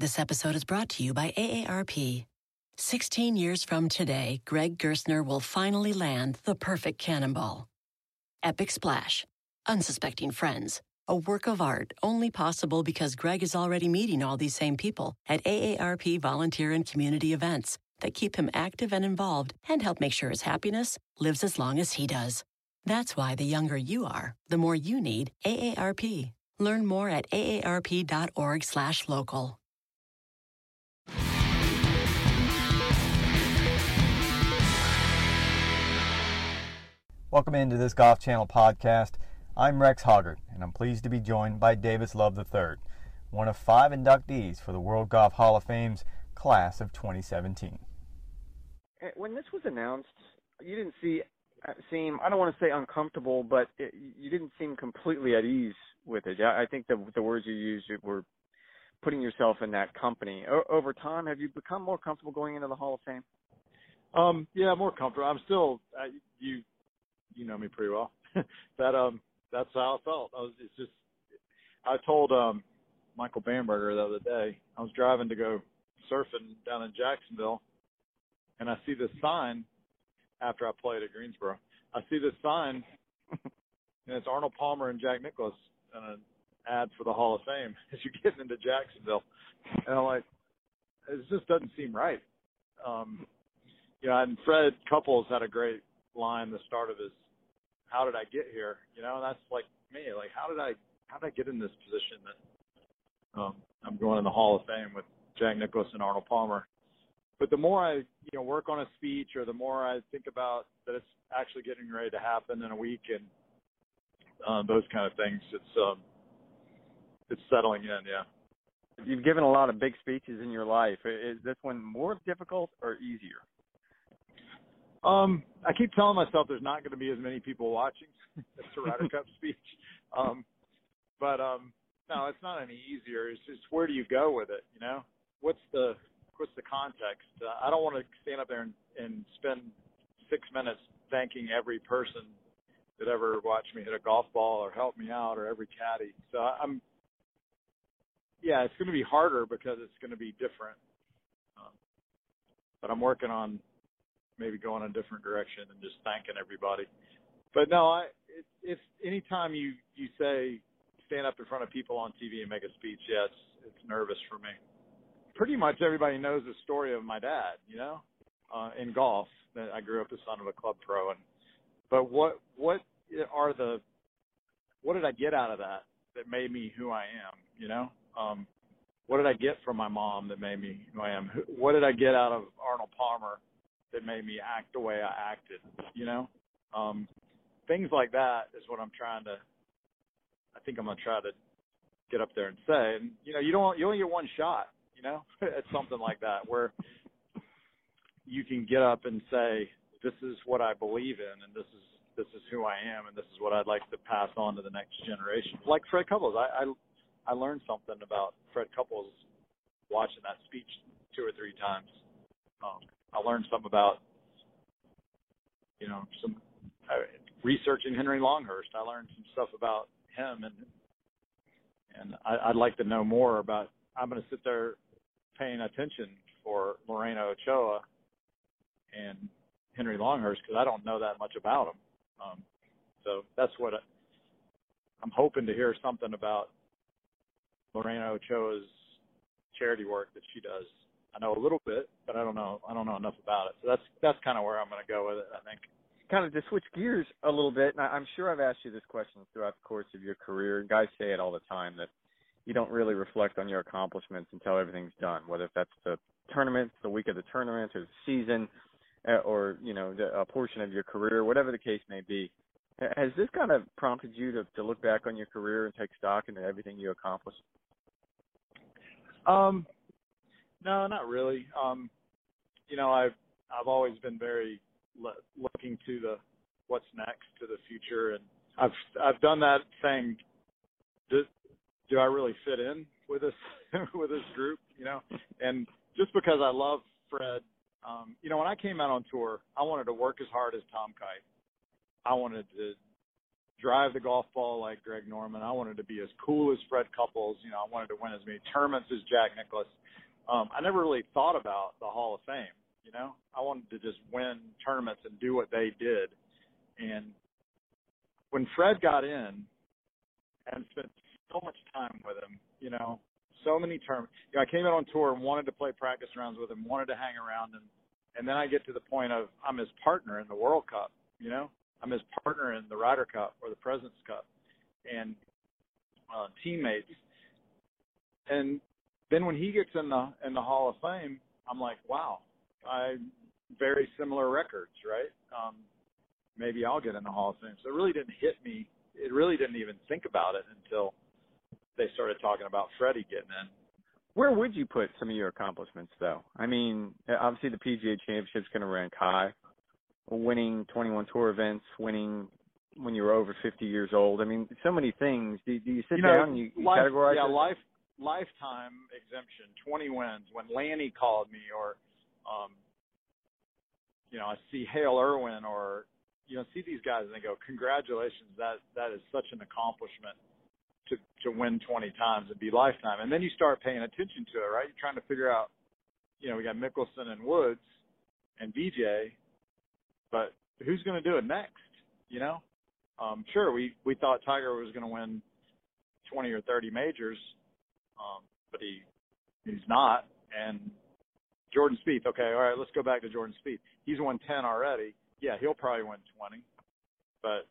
This episode is brought to you by AARP. 16 years from today, Greg Gerstner will finally land the perfect cannonball. Epic Splash. Unsuspecting Friends. A work of art only possible because Greg is already meeting all these same people at AARP volunteer and community events that keep him active and involved and help make sure his happiness lives as long as he does. That's why the younger you are, the more you need AARP. Learn more at aarp.org/local. Welcome into this Golf Channel podcast. I'm Rex Hoggard, and I'm pleased to be joined by Davis Love III, one of five inductees for the World Golf Hall of Fame's class of 2017. When this was announced, you didn't see seem I don't want to say uncomfortable, but it, you didn't seem completely at ease with it. I think the the words you used were putting yourself in that company. O- over time, have you become more comfortable going into the Hall of Fame? Um, yeah, more comfortable. I'm still uh, you you know me pretty well. that um that's how I felt. I was it's just I told um Michael Bamberger the other day, I was driving to go surfing down in Jacksonville and I see this sign after I played at Greensboro. I see this sign and it's Arnold Palmer and Jack Nicklaus and an ad for the Hall of Fame as you're getting into Jacksonville. And I'm like, it just doesn't seem right. Um know, and Fred Couples had a great line the start of his how did I get here? You know, that's like me. Like how did I how did I get in this position that um I'm going in the Hall of Fame with Jack Nicklaus and Arnold Palmer. But the more I, you know, work on a speech or the more I think about that it's actually getting ready to happen in a week and uh, those kind of things, it's um it's settling in, yeah. You've given a lot of big speeches in your life. Is this one more difficult or easier? Um, I keep telling myself there's not going to be as many people watching the Ryder Cup speech. Um, but um, no, it's not any easier. It's just where do you go with it? You know, what's the what's the context? Uh, I don't want to stand up there and, and spend six minutes thanking every person that ever watched me hit a golf ball or helped me out or every caddy. So I'm, yeah, it's going to be harder because it's going to be different. Um, but I'm working on maybe going a different direction and just thanking everybody. But no, I it, if anytime you you say stand up in front of people on TV and make a speech, yeah, it's it's nervous for me. Pretty much everybody knows the story of my dad, you know, uh, in golf. That I grew up the son of a club pro, and but what what are the what did I get out of that that made me who I am? You know, um, what did I get from my mom that made me who I am? What did I get out of Arnold Palmer that made me act the way I acted, you know? Um things like that is what I'm trying to I think I'm gonna try to get up there and say. And you know, you don't you only get one shot, you know, at something like that where you can get up and say, This is what I believe in and this is this is who I am and this is what I'd like to pass on to the next generation. Like Fred Couples. I I, I learned something about Fred Couples watching that speech two or three times. Um, I learned some about, you know, some uh, researching Henry Longhurst. I learned some stuff about him, and and I, I'd like to know more about. I'm going to sit there paying attention for Lorena Ochoa and Henry Longhurst because I don't know that much about them. Um, so that's what I, I'm hoping to hear something about Lorena Ochoa's charity work that she does I know a little bit, but I don't know I don't know enough about it. So that's that's kind of where I'm going to go with it. I think. Kind of to switch gears a little bit, and I'm sure I've asked you this question throughout the course of your career. Guys say it all the time that you don't really reflect on your accomplishments until everything's done, whether if that's the tournament, the week of the tournament, or the season, uh, or you know the, a portion of your career, whatever the case may be. Has this kind of prompted you to, to look back on your career and take stock into everything you accomplished? Um, no, not really. Um, you know, I've I've always been very le- looking to the what's next, to the future, and I've I've done that saying, do, do I really fit in with this with this group? You know, and just because I love Fred, um, you know, when I came out on tour, I wanted to work as hard as Tom Kite. I wanted to drive the golf ball like Greg Norman. I wanted to be as cool as Fred Couples. You know, I wanted to win as many tournaments as Jack Nicklaus. Um, I never really thought about the Hall of Fame. You know, I wanted to just win tournaments and do what they did. And when Fred got in and spent so much time with him, you know, so many terms. You know, I came in on tour and wanted to play practice rounds with him, wanted to hang around him, and then I get to the point of I'm his partner in the World Cup. You know, I'm his partner in the Ryder Cup or the President's Cup, and uh, teammates. And then when he gets in the in the Hall of Fame, I'm like, wow, I very similar records, right? Um, maybe I'll get in the Hall of Fame. So it really didn't hit me. It really didn't even think about it until they started talking about Freddie getting in. Where would you put some of your accomplishments, though? I mean, obviously the PGA Championship's going to rank high. Winning 21 tour events, winning when you were over 50 years old. I mean, so many things. Do, do you sit you know, down and you, you life, categorize? Yeah, it? life lifetime exemption, 20 wins. When Lanny called me, or um, you know, I see Hale Irwin, or you know, see these guys and they go, "Congratulations! That that is such an accomplishment." to to win 20 times and be lifetime. And then you start paying attention to it, right? You're trying to figure out, you know, we got Mickelson and Woods and VJ, but who's going to do it next? You know, um, sure we we thought Tiger was going to win 20 or 30 majors, um, but he he's not. And Jordan Spieth, okay, all right, let's go back to Jordan Spieth. He's won 10 already. Yeah, he'll probably win 20, but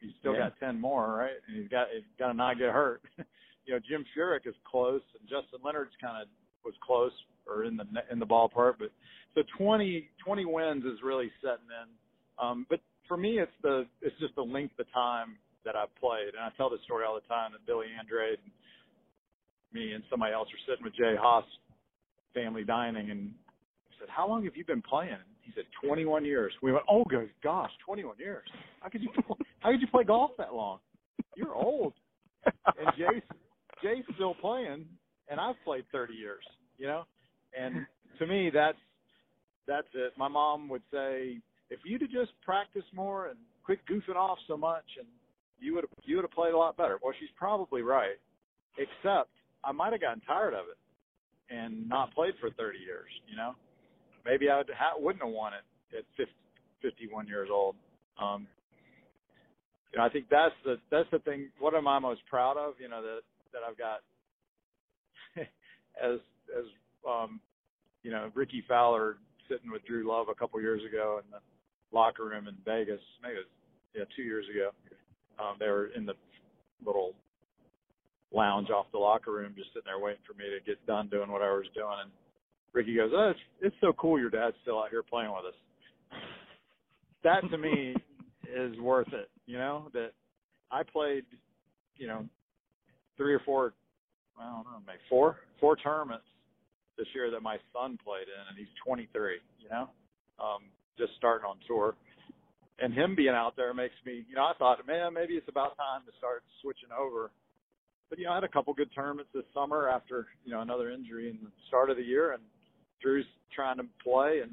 he's still Yeah. got ten more, right? And he's got he's got to not get hurt. you know, Jim Furyk is close, and Justin Leonard's kind of was close or in the in the ballpark. But so 20, 20 wins is really setting in. Um, but for me, it's the it's just the length of time that I've played, and I tell this story all the time. That Billy Andrade and me and somebody else are sitting with Jay Haas, family dining, and I said, "How long have you been playing?" He said, "21 years." We went, "Oh good gosh, 21 years! How could you how could you play golf that long? You're old." And Jay's Jay's still playing, and I've played 30 years. You know, and to me, that's that's it. My mom would say, if you'd have just practiced more and quit goofing off so much, and you would have you would have played a lot better. Well, she's probably right, except I might have gotten tired of it and not played for 30 years. You know, maybe I would ha- wouldn't have won it at 50, 51 years old. Um, you know, I think that's the that's the thing. What am I most proud of? You know that that I've got as as um, you know Rickie Fowler sitting with Dru Love a couple years ago in the locker room in Vegas. Maybe it was yeah two years ago. Um, they were in the little lounge off the locker room, just sitting there waiting for me to get done doing what I was doing. And Rickie goes, "Oh, it's, it's so cool your dad's still out here playing with us." That to me is worth it. You know that I played, you know, three or four, I don't know, maybe four, four tournaments this year that my son played in, and he's 23. You know, um, just starting on tour, and him being out there makes me, you know, I thought, man, maybe it's about time to start switching over. But you know, I had a couple good tournaments this summer after you know another injury in the start of the year, and Dru's trying to play, and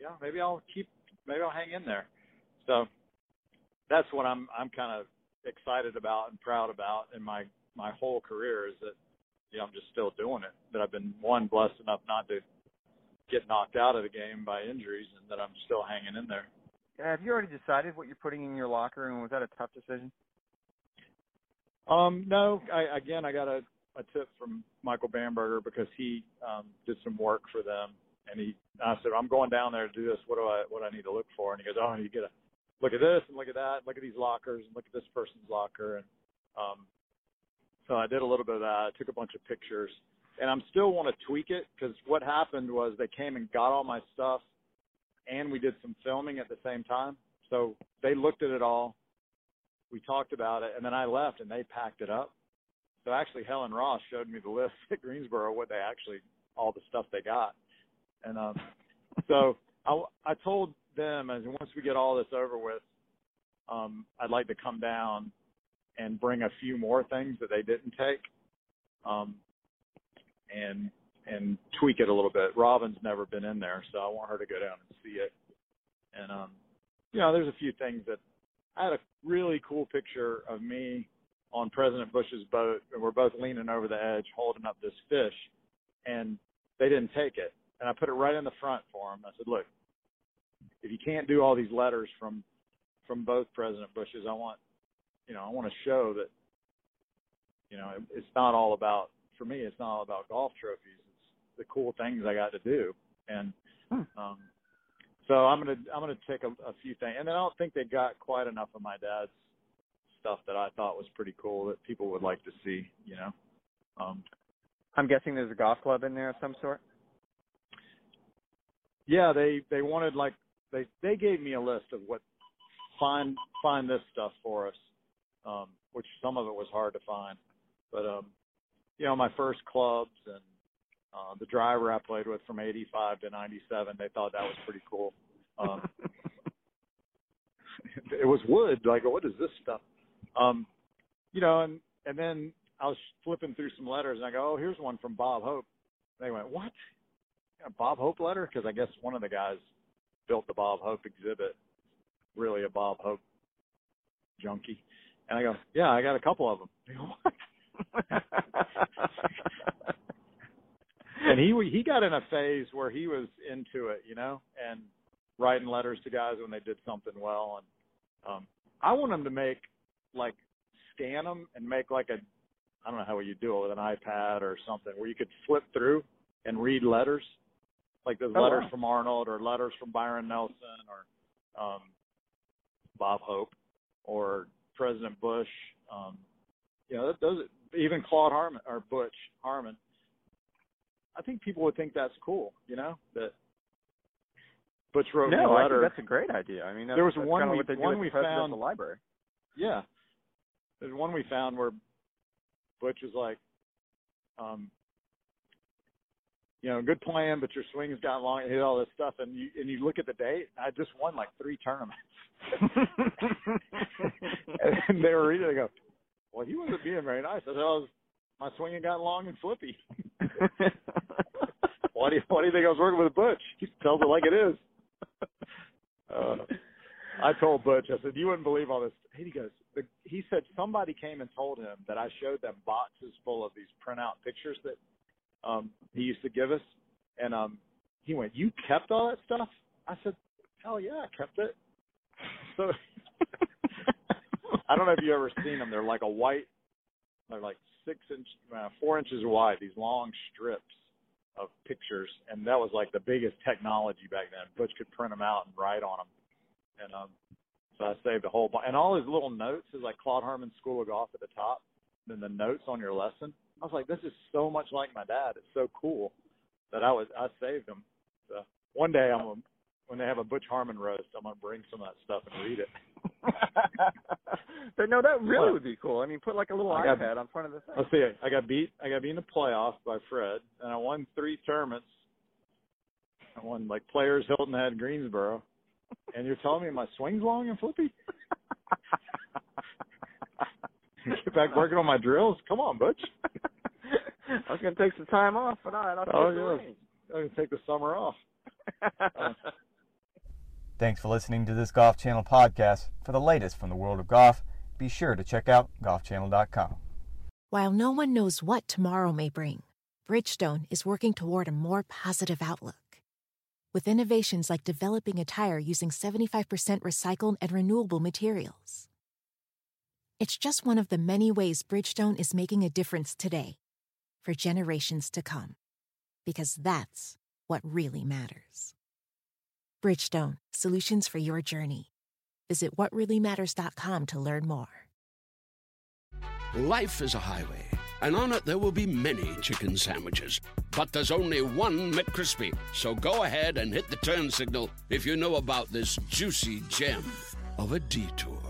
yeah, maybe I'll keep, maybe I'll hang in there. So that's what I'm I'm kind of excited about and proud about in my my whole career is that you know I'm just still doing it. That I've been one blessed enough not to get knocked out of the game by injuries, and that I'm still hanging in there. Have you already decided what you're putting in your locker, and was that a tough decision? Um, no, I, again, I got a, a tip from Michael Bamberger because he um, did some work for them, and he I said I'm going down there to do this. What do I what I need to look for? And he goes, Oh, you get a look at this and look at that, look at these lockers and look at this person's locker, and um, so I did a little bit of that. I took a bunch of pictures, and I'm still want to tweak it because what happened was they came and got all my stuff, and we did some filming at the same time. So they looked at it all. We talked about it, and then I left, and they packed it up. So actually, Helen Ross showed me the list at Greensboro what they actually all the stuff they got, and um, so I I told them as once we get all this over with, um, I'd like to come down and bring a few more things that they didn't take, um, and and tweak it a little bit. Robin's never been in there, so I want her to go down and see it. And um, you know, there's a few things that I had a really cool picture of me on President Bush's boat, and we're both leaning over the edge, holding up this fish, and they didn't take it. And I put it right in the front for them. I said, "Look, if you can't do all these letters from from both President Bushes, I want, you know, I want to show that, you know, it, it's not all about for me. It's not all about golf trophies. It's the cool things I got to do, and hmm. um, so I'm gonna I'm gonna take a, a few things, and I don't think they got quite enough of my dad's stuff that I thought was pretty cool that people would like to see. You know. Um, I'm guessing there's a golf club in there of some sort. Yeah, they they wanted like they they gave me a list of what find find this stuff for us, um, which some of it was hard to find, but um, you know my first clubs and uh, the driver I played with from '85 to '97, they thought that was pretty cool. Um, it was wood. Like, what is this stuff? Um, you know, and and then I was flipping through some letters, and I go, "Oh, here's one from Bob Hope." They went, "What? A Bob Hope letter?" Because I guess one of the guys built the Bob Hope exhibit. Really, a Bob Hope junkie. And I go, "Yeah, I got a couple of them." They go, "What?" And he he got in a phase where he was into it, you know, and writing letters to guys when they did something well. And um, I want him to make like scan them and make like a I don't know how you do it with an iPad or something where you could flip through and read letters, like those oh, letters wow. from Arnold or letters from Byron Nelson or um, Bob Hope or President Bush. Um, you know, those even Claude Harmon or Butch Harmon. I think people would think that's cool. You know that Butch wrote no, a letter. I think that's a great idea. I mean, there was one we one we found the library. Yeah, there's one we found where Butch was like, um, you know, good plan, but your swing's got long, hit all this stuff, and you and you look at the date. I just won like three tournaments, and they were reading. They go, "Well, he wasn't being very nice." I said, "Oh, my swinging got long and flippy." why do you Why do you think I was working with Butch? He tells it like it is. Uh, I told Butch, I said, "You wouldn't believe all this." He goes, the, he said somebody came and told him that I showed them boxes full of these printout pictures that um he used to give us, and um he went, "You kept all that stuff?" I said, "Hell yeah, I kept it." So I don't know if you ever seen them. They're like a white, they're like six inch, uh, four inches wide. These long strips of pictures, and that was like the biggest technology back then. Butch could print them out and write on them, and um so I saved a whole bunch. And all his little notes is like Claude Harmon School of Golf at the top. Then the notes on your lesson. I was like, this is so much like my dad. It's so cool that I was I saved them. So one day I'm gonna, when they have a Butch Harmon roast, I'm gonna bring some of that stuff and read it. But no, that really would be cool. I mean, put like a little got, iPad on front of the thing. Let's see. I got beat. I got beat in the playoff by Fred, and I won three tournaments. I won like Players Hilton Head Greensboro, and you're telling me my swing's long and flippy? Get back working on my drills. Come on, Butch. I was gonna take some time off, but right, I'll take oh, the yeah. I'm gonna take the summer off. uh. Thanks for listening to this Golf Channel podcast. For the latest from the world of golf, be sure to check out golfchannel.com. While no one knows what tomorrow may bring, Bridgestone is working toward a more positive outlook with innovations like developing a tire using 75% recycled and renewable materials. It's just one of the many ways Bridgestone is making a difference today for generations to come. Because that's what really matters. Bridgestone, solutions for your journey. Visit whatreallymatters.com to learn more. Life is a highway and on it there will be many chicken sandwiches. But there's only one McCrispy. So go ahead and hit the turn signal if you know about this juicy gem of a detour.